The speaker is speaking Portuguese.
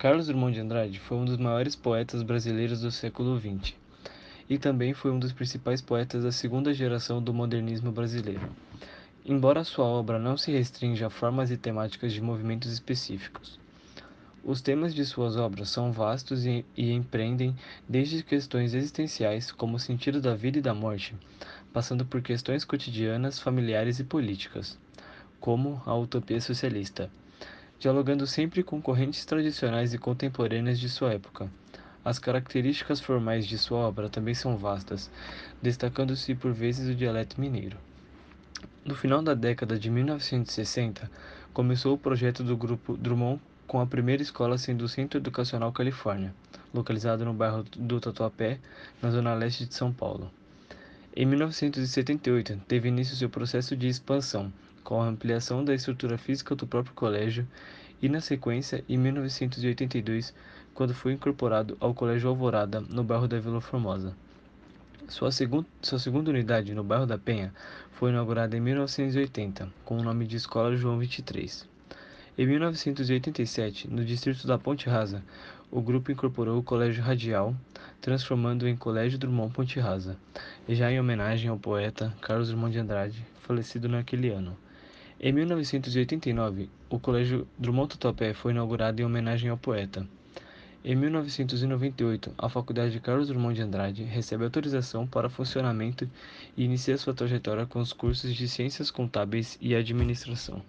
Carlos Drummond de Andrade foi um dos maiores poetas brasileiros do século XX e também foi um dos principais poetas da segunda geração do modernismo brasileiro. Embora sua obra não se restrinja a formas e temáticas de movimentos específicos, os temas de suas obras são vastos e, e empreendem desde questões existenciais, como o sentido da vida e da morte, passando por questões cotidianas, familiares e políticas, como a utopia socialista, dialogando sempre com correntes tradicionais e contemporâneas de sua época. As características formais de sua obra também são vastas, destacando-se por vezes o dialeto mineiro. No final da década de 1960, começou o projeto do grupo Drummond com a primeira escola sendo o Centro Educacional Califórnia, localizado no bairro do Tatuapé, na zona leste de São Paulo. Em 1978, teve início seu processo de expansão, com a ampliação da estrutura física do próprio colégio, e na sequência, em 1982, quando foi incorporado ao Colégio Alvorada, no bairro da Vila Formosa. Sua, segun, sua segunda unidade, no bairro da Penha, foi inaugurada em 1980, com o nome de Escola João 23. Em 1987, no distrito da Ponte Rasa, o grupo incorporou o Colégio Radial, transformando-o em Colégio Drummond Ponte Rasa, já em homenagem ao poeta Carlos Drummond de Andrade, falecido naquele ano. Em 1989, o Colégio Drummond Tatuapé foi inaugurado em homenagem ao poeta. Em 1998, a Faculdade Carlos Drummond de Andrade recebe autorização para funcionamento e inicia sua trajetória com os cursos de Ciências Contábeis e Administração.